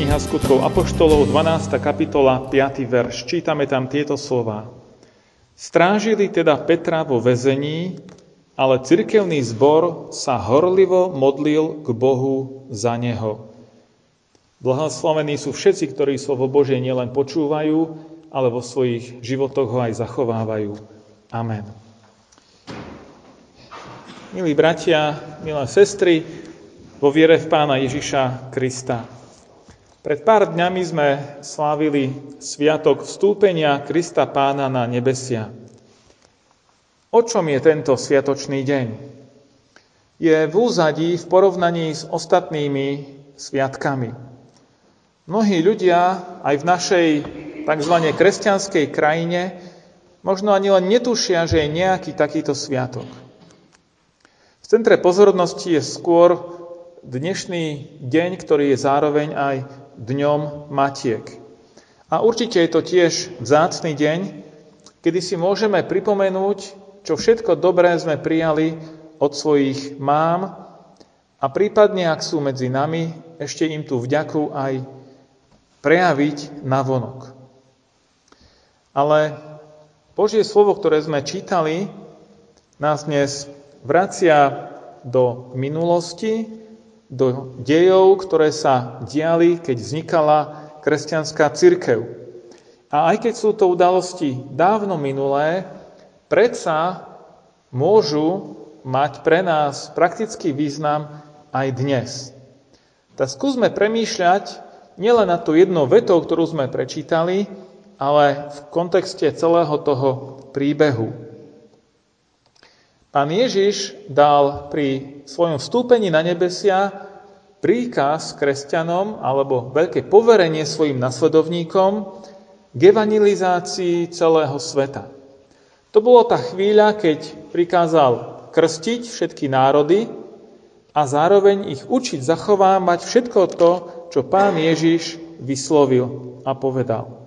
Kniha skutkov Apoštolov, 12. kapitola, 5. verš. Čítame tam tieto slova. Strážili teda Petra vo vezení, ale cirkevný zbor sa horlivo modlil k Bohu za neho. Blahoslavení sú všetci, ktorí slovo Božie nielen počúvajú, ale vo svojich životoch ho aj zachovávajú. Amen. Milí bratia, milé sestry, vo viere v Pána Ježiša Krista. Pred pár dňami sme slávili sviatok vstúpenia Krista Pána na nebesia. O čom je tento sviatočný deň? Je v úzadí v porovnaní s ostatnými sviatkami. Mnohí ľudia aj v našej tzv. kresťanskej krajine možno ani len netušia, že je nejaký takýto sviatok. V centre pozornosti je skôr dnešný deň, ktorý je zároveň aj dňom Matiek. A určite je to tiež vzácný deň, kedy si môžeme pripomenúť, čo všetko dobré sme prijali od svojich mám a prípadne, ak sú medzi nami, ešte im tú vďaku aj prejaviť na vonok. Ale Božie slovo, ktoré sme čítali, nás dnes vracia do minulosti, do dejov, ktoré sa diali, keď vznikala kresťanská církev. A aj keď sú to udalosti dávno minulé, predsa môžu mať pre nás praktický význam aj dnes. Tak skúsme premýšľať nielen na tú jednou vetou, ktorú sme prečítali, ale v kontexte celého toho príbehu. Pán Ježiš dal pri svojom vstúpení na nebesia príkaz kresťanom alebo veľké poverenie svojim nasledovníkom k evangelizácii celého sveta. To bolo tá chvíľa, keď prikázal krstiť všetky národy a zároveň ich učiť zachovávať všetko to, čo pán Ježiš vyslovil a povedal.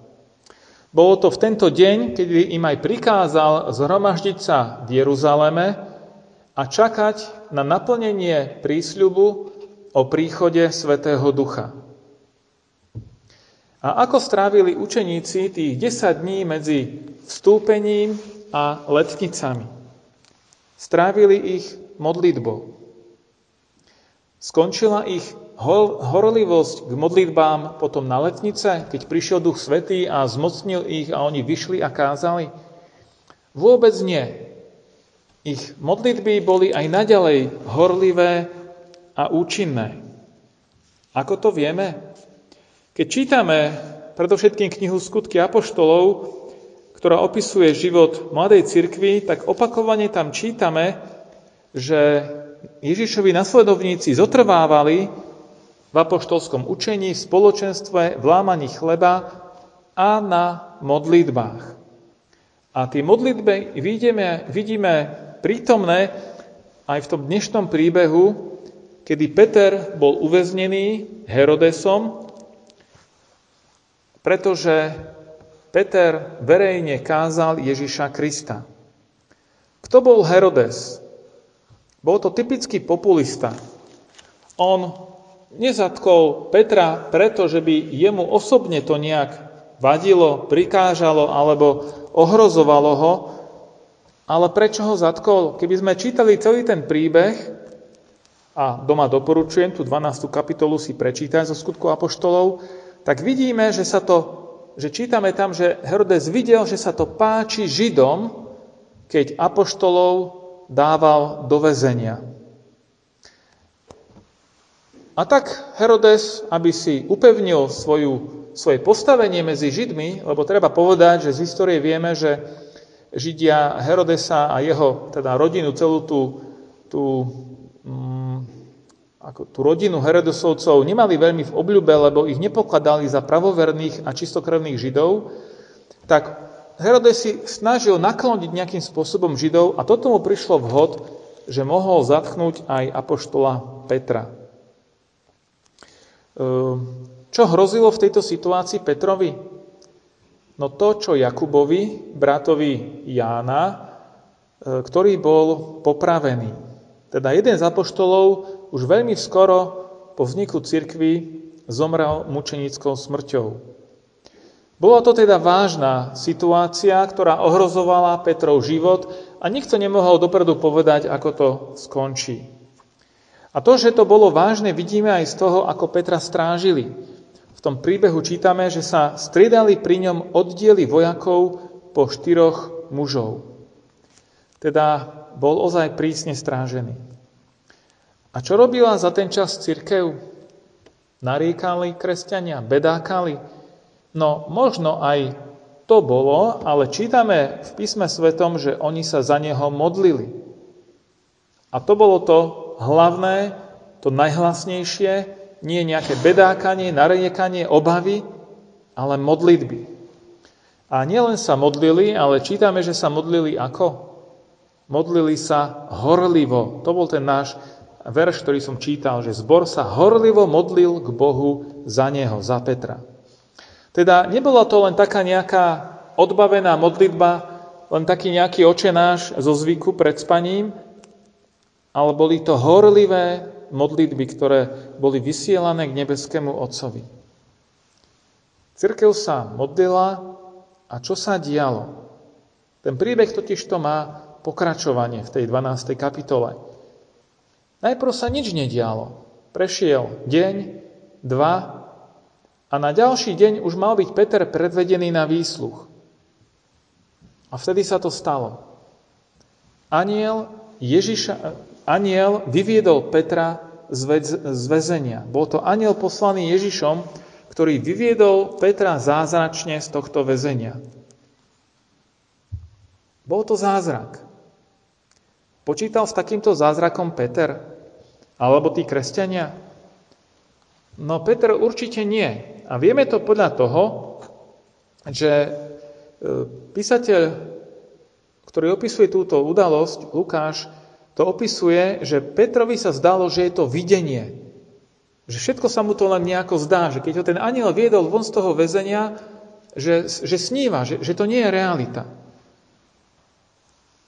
Bolo to v tento deň, kedy im aj prikázal zhromaždiť sa v Jeruzaleme a čakať na naplnenie prísľubu o príchode Svetého Ducha. A ako strávili učeníci tých 10 dní medzi vstúpením a letnicami? Strávili ich modlitbou. Skončila ich horlivosť k modlitbám potom na letnice, keď prišiel Duch Svetý a zmocnil ich a oni vyšli a kázali? Vôbec nie. Ich modlitby boli aj naďalej horlivé a účinné. Ako to vieme? Keď čítame predovšetkým knihu Skutky Apoštolov, ktorá opisuje život mladej cirkvi, tak opakovane tam čítame, že Ježišovi nasledovníci zotrvávali v apoštolskom učení, v spoločenstve, v lámaní chleba a na modlitbách. A tie modlitby vidíme, vidíme prítomné aj v tom dnešnom príbehu, kedy Peter bol uväznený Herodesom, pretože Peter verejne kázal Ježiša Krista. Kto bol Herodes? Bol to typický populista. On nezatkol Petra preto, že by jemu osobne to nejak vadilo, prikážalo alebo ohrozovalo ho, ale prečo ho zatkol? Keby sme čítali celý ten príbeh, a doma doporučujem tú 12. kapitolu si prečítať zo skutku Apoštolov, tak vidíme, že, sa to, že čítame tam, že Herodes videl, že sa to páči Židom, keď Apoštolov dával do väzenia. A tak Herodes, aby si upevnil svoju, svoje postavenie medzi Židmi, lebo treba povedať, že z histórie vieme, že Židia Herodesa a jeho teda rodinu, celú tú, tú mm, ako tú rodinu Herodosovcov nemali veľmi v obľube, lebo ich nepokladali za pravoverných a čistokrvných Židov, tak Herodes si snažil nakloniť nejakým spôsobom Židov a toto mu prišlo vhod, že mohol zatknúť aj apoštola Petra. Čo hrozilo v tejto situácii Petrovi? No to, čo Jakubovi, bratovi Jána, e, ktorý bol popravený. Teda jeden z apoštolov už veľmi skoro po vzniku cirkvy zomrel mučenickou smrťou. Bola to teda vážna situácia, ktorá ohrozovala Petrov život a nikto nemohol dopredu povedať, ako to skončí. A to, že to bolo vážne, vidíme aj z toho, ako Petra strážili. V tom príbehu čítame, že sa striedali pri ňom oddiely vojakov po štyroch mužov. Teda bol ozaj prísne strážený. A čo robila za ten čas církev? Nariekali kresťania, bedákali, No možno aj to bolo, ale čítame v písme svetom, že oni sa za neho modlili. A to bolo to hlavné, to najhlasnejšie, nie nejaké bedákanie, nariekanie, obavy, ale modlitby. A nielen sa modlili, ale čítame, že sa modlili ako? Modlili sa horlivo. To bol ten náš verš, ktorý som čítal, že zbor sa horlivo modlil k Bohu za neho, za Petra. Teda nebola to len taká nejaká odbavená modlitba, len taký nejaký očenáš zo zvyku pred spaním, ale boli to horlivé modlitby, ktoré boli vysielané k nebeskému Otcovi. Cirkev sa modlila a čo sa dialo? Ten príbeh totiž to má pokračovanie v tej 12. kapitole. Najprv sa nič nedialo. Prešiel deň, dva, a na ďalší deň už mal byť Peter predvedený na výsluch. A vtedy sa to stalo. Aniel, Ježiša, aniel vyviedol Petra z väzenia. Bol to aniel poslaný Ježišom, ktorý vyviedol Petra zázračne z tohto väzenia. Bol to zázrak. Počítal s takýmto zázrakom Peter? Alebo tí kresťania? No Peter určite nie. A vieme to podľa toho, že e, písateľ, ktorý opisuje túto udalosť, Lukáš, to opisuje, že Petrovi sa zdalo, že je to videnie. Že všetko sa mu to len nejako zdá, že keď ho ten aniel viedol von z toho väzenia, že, že sníva, že, že to nie je realita.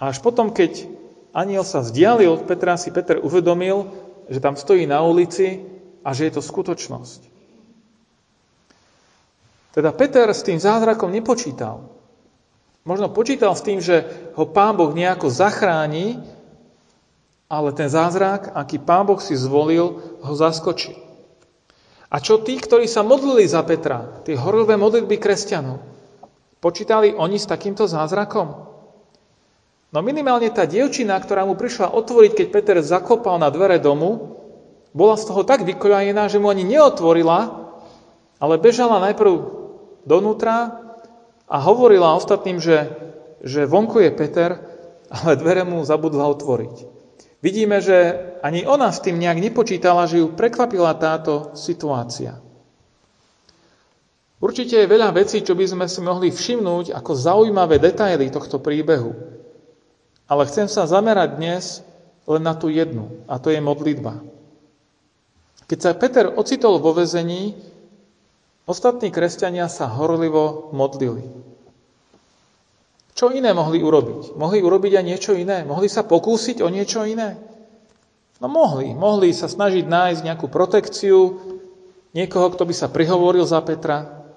A až potom, keď aniel sa vzdialil od Petra, si Peter uvedomil, že tam stojí na ulici a že je to skutočnosť. Teda Peter s tým zázrakom nepočítal. Možno počítal s tým, že ho Pán Boh nejako zachráni, ale ten zázrak, aký Pán Boh si zvolil, ho zaskočí. A čo tí, ktorí sa modlili za Petra, tie horlivé modlitby kresťanov, počítali oni s takýmto zázrakom? No minimálne tá dievčina, ktorá mu prišla otvoriť, keď Peter zakopal na dvere domu, bola z toho tak vykoľajená, že mu ani neotvorila, ale bežala najprv donútra a hovorila ostatným, že, že vonku je Peter, ale dvere mu zabudla otvoriť. Vidíme, že ani ona s tým nejak nepočítala, že ju prekvapila táto situácia. Určite je veľa vecí, čo by sme si mohli všimnúť ako zaujímavé detaily tohto príbehu. Ale chcem sa zamerať dnes len na tú jednu, a to je modlitba. Keď sa Peter ocitol vo vezení, Ostatní kresťania sa horlivo modlili. Čo iné mohli urobiť? Mohli urobiť aj niečo iné? Mohli sa pokúsiť o niečo iné? No mohli. Mohli sa snažiť nájsť nejakú protekciu, niekoho, kto by sa prihovoril za Petra.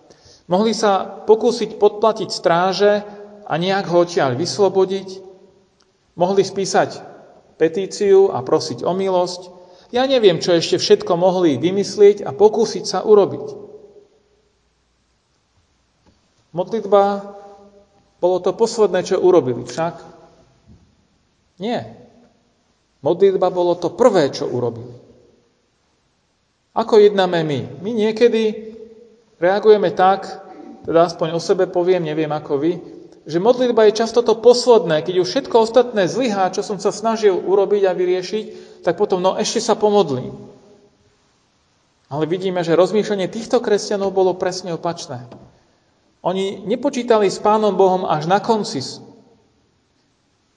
Mohli sa pokúsiť podplatiť stráže a nejak ho odtiaľ vyslobodiť. Mohli spísať petíciu a prosiť o milosť. Ja neviem, čo ešte všetko mohli vymyslieť a pokúsiť sa urobiť. Modlitba bolo to posledné, čo urobili však. Nie. Modlitba bolo to prvé, čo urobili. Ako jednáme my? My niekedy reagujeme tak, teda aspoň o sebe poviem, neviem ako vy, že modlitba je často to posledné, keď už všetko ostatné zlyhá, čo som sa snažil urobiť a vyriešiť, tak potom, no ešte sa pomodlím. Ale vidíme, že rozmýšľanie týchto kresťanov bolo presne opačné. Oni nepočítali s Pánom Bohom až na konci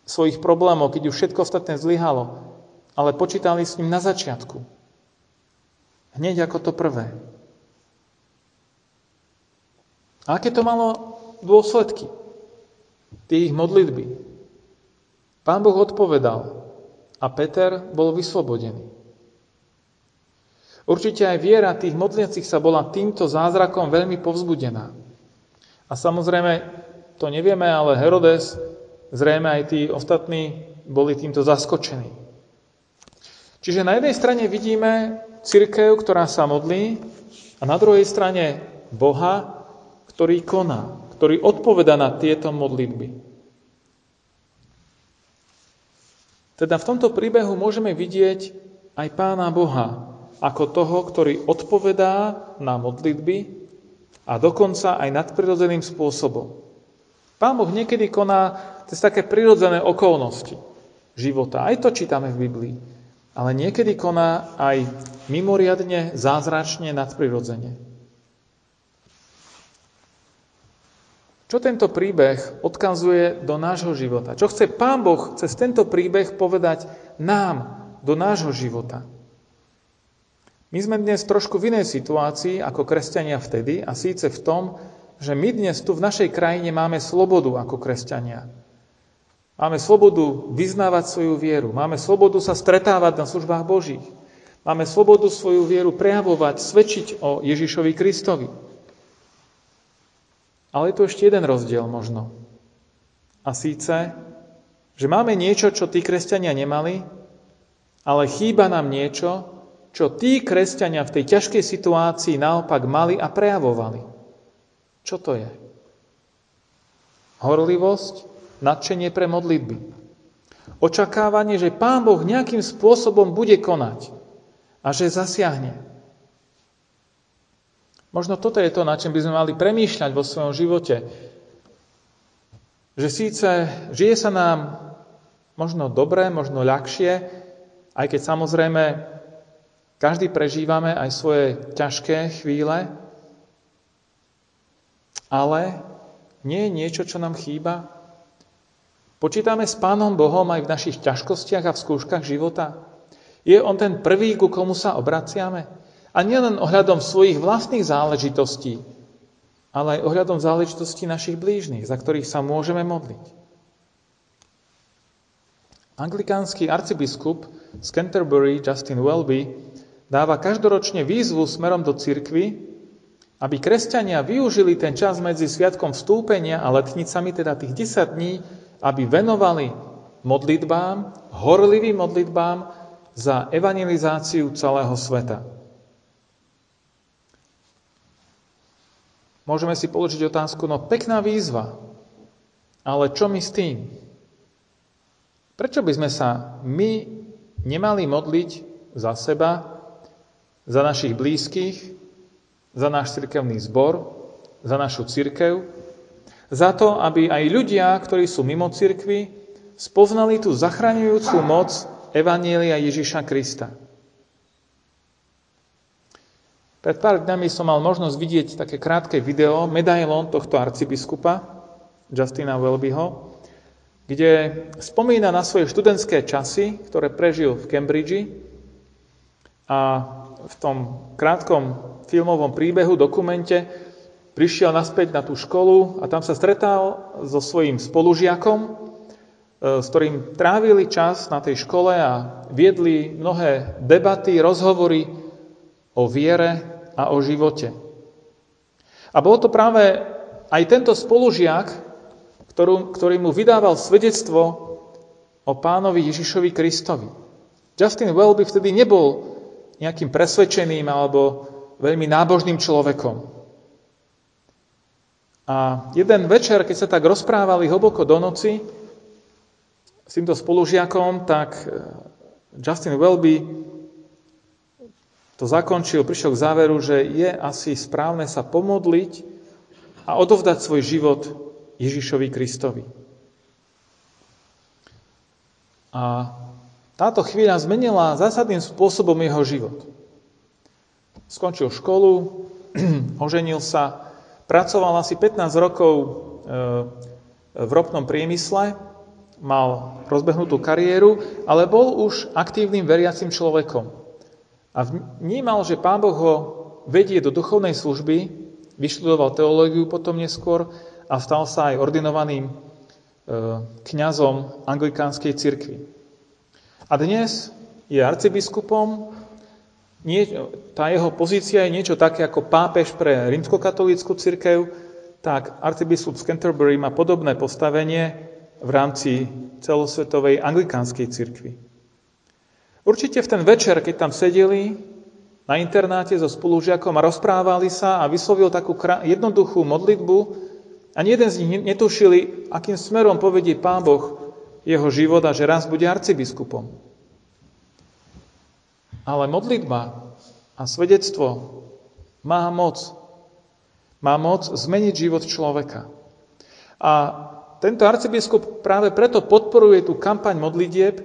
svojich problémov, keď už všetko ostatné zlyhalo, ale počítali s ním na začiatku. Hneď ako to prvé. A aké to malo dôsledky? Tie ich modlitby. Pán Boh odpovedal a Peter bol vyslobodený. Určite aj viera tých modliacich sa bola týmto zázrakom veľmi povzbudená. A samozrejme, to nevieme, ale Herodes, zrejme aj tí ostatní, boli týmto zaskočení. Čiže na jednej strane vidíme církev, ktorá sa modlí, a na druhej strane Boha, ktorý koná, ktorý odpoveda na tieto modlitby. Teda v tomto príbehu môžeme vidieť aj Pána Boha, ako toho, ktorý odpovedá na modlitby a dokonca aj nadprirodzeným spôsobom. Pán Boh niekedy koná cez také prirodzené okolnosti života. Aj to čítame v Biblii. Ale niekedy koná aj mimoriadne, zázračne, nadprirodzene. Čo tento príbeh odkazuje do nášho života? Čo chce Pán Boh cez tento príbeh povedať nám, do nášho života? My sme dnes trošku v inej situácii ako kresťania vtedy a síce v tom, že my dnes tu v našej krajine máme slobodu ako kresťania. Máme slobodu vyznávať svoju vieru, máme slobodu sa stretávať na službách Božích, máme slobodu svoju vieru prejavovať, svedčiť o Ježišovi Kristovi. Ale je tu ešte jeden rozdiel možno. A síce, že máme niečo, čo tí kresťania nemali, ale chýba nám niečo, čo tí kresťania v tej ťažkej situácii naopak mali a prejavovali. Čo to je? Horlivosť, nadšenie pre modlitby. Očakávanie, že Pán Boh nejakým spôsobom bude konať a že zasiahne. Možno toto je to, na čom by sme mali premýšľať vo svojom živote. Že síce žije sa nám možno dobre, možno ľahšie, aj keď samozrejme každý prežívame aj svoje ťažké chvíle, ale nie je niečo, čo nám chýba. Počítame s Pánom Bohom aj v našich ťažkostiach a v skúškach života. Je On ten prvý, ku komu sa obraciame? A nielen ohľadom svojich vlastných záležitostí, ale aj ohľadom záležitostí našich blížnych, za ktorých sa môžeme modliť. Anglikánsky arcibiskup z Canterbury Justin Welby dáva každoročne výzvu smerom do cirkvy, aby kresťania využili ten čas medzi sviatkom vstúpenia a letnicami, teda tých 10 dní, aby venovali modlitbám, horlivým modlitbám za evangelizáciu celého sveta. Môžeme si položiť otázku, no pekná výzva, ale čo my s tým? Prečo by sme sa my nemali modliť za seba, za našich blízkych, za náš cirkevný zbor, za našu cirkev, za to, aby aj ľudia, ktorí sú mimo cirkvy, spoznali tú zachraňujúcu moc Evanielia Ježiša Krista. Pred pár dňami som mal možnosť vidieť také krátke video, medailón tohto arcibiskupa, Justina Welbyho, kde spomína na svoje študentské časy, ktoré prežil v Cambridge a v tom krátkom filmovom príbehu, dokumente, prišiel naspäť na tú školu a tam sa stretal so svojím spolužiakom, e, s ktorým trávili čas na tej škole a viedli mnohé debaty, rozhovory o viere a o živote. A bol to práve aj tento spolužiak, ktorú, ktorý mu vydával svedectvo o pánovi Ježišovi Kristovi. Justin Welby vtedy nebol nejakým presvedčeným alebo veľmi nábožným človekom. A jeden večer, keď sa tak rozprávali hlboko do noci s týmto spolužiakom, tak eh, Justin Welby to zakončil, prišiel k záveru, že je asi správne sa pomodliť a odovzdať svoj život Ježišovi Kristovi. A táto chvíľa zmenila zásadným spôsobom jeho život. Skončil školu, oženil sa, pracoval asi 15 rokov e, v ropnom priemysle, mal rozbehnutú kariéru, ale bol už aktívnym veriacim človekom. A vnímal, že Pán Boh ho vedie do duchovnej služby, vyštudoval teológiu potom neskôr a stal sa aj ordinovaným e, kňazom anglikánskej cirkvi. A dnes je arcibiskupom nie, tá jeho pozícia je niečo také ako pápež pre rímskokatolícku cirkev, tak arcibiskup z Canterbury má podobné postavenie v rámci celosvetovej anglikánskej cirkvi. Určite v ten večer, keď tam sedeli na internáte so spolužiakom a rozprávali sa a vyslovil takú jednoduchú modlitbu a jeden z nich netušili, akým smerom povedie Pán Boh jeho život a že raz bude arcibiskupom. Ale modlitba a svedectvo má moc. Má moc zmeniť život človeka. A tento arcibiskup práve preto podporuje tú kampaň modlitieb,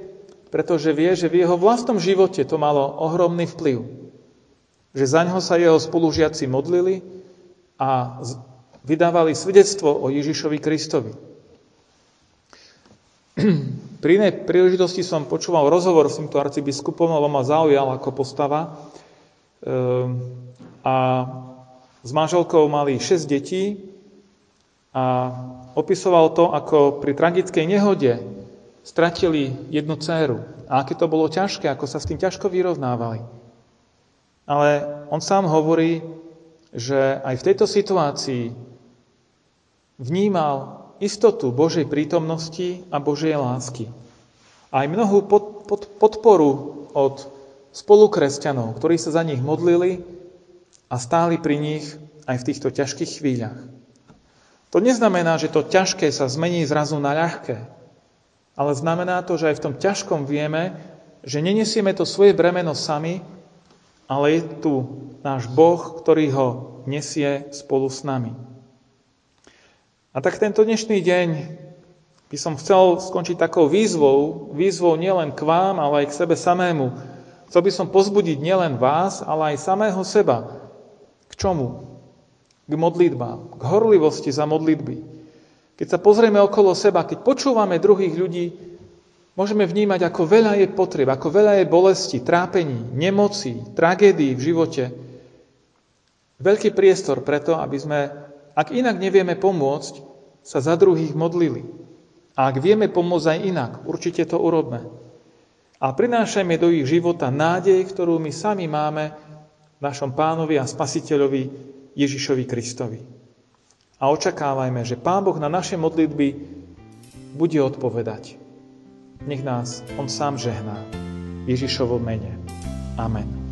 pretože vie, že v jeho vlastnom živote to malo ohromný vplyv. Že za ňo sa jeho spolužiaci modlili a vydávali svedectvo o Ježišovi Kristovi. Pri inej príležitosti som počúval rozhovor s týmto arcibiskupom, lebo ma zaujal ako postava. Ehm, a s manželkou mali 6 detí a opisoval to, ako pri tragickej nehode stratili jednu dceru. A aké to bolo ťažké, ako sa s tým ťažko vyrovnávali. Ale on sám hovorí, že aj v tejto situácii vnímal istotu Božej prítomnosti a Božej lásky. Aj mnohú pod, pod, podporu od spolukresťanov, ktorí sa za nich modlili a stáli pri nich aj v týchto ťažkých chvíľach. To neznamená, že to ťažké sa zmení zrazu na ľahké, ale znamená to, že aj v tom ťažkom vieme, že nenesieme to svoje bremeno sami, ale je tu náš Boh, ktorý ho nesie spolu s nami. A tak tento dnešný deň by som chcel skončiť takou výzvou, výzvou nielen k vám, ale aj k sebe samému. Chcel by som pozbudiť nielen vás, ale aj samého seba. K čomu? K modlitbám, k horlivosti za modlitby. Keď sa pozrieme okolo seba, keď počúvame druhých ľudí, môžeme vnímať, ako veľa je potreb, ako veľa je bolesti, trápení, nemocí, tragédií v živote. Veľký priestor preto, aby sme ak inak nevieme pomôcť, sa za druhých modlili. A ak vieme pomôcť aj inak, určite to urobme. A prinášajme do ich života nádej, ktorú my sami máme v našom pánovi a spasiteľovi Ježišovi Kristovi. A očakávajme, že Pán Boh na naše modlitby bude odpovedať. Nech nás On sám žehná. Ježišovo mene. Amen.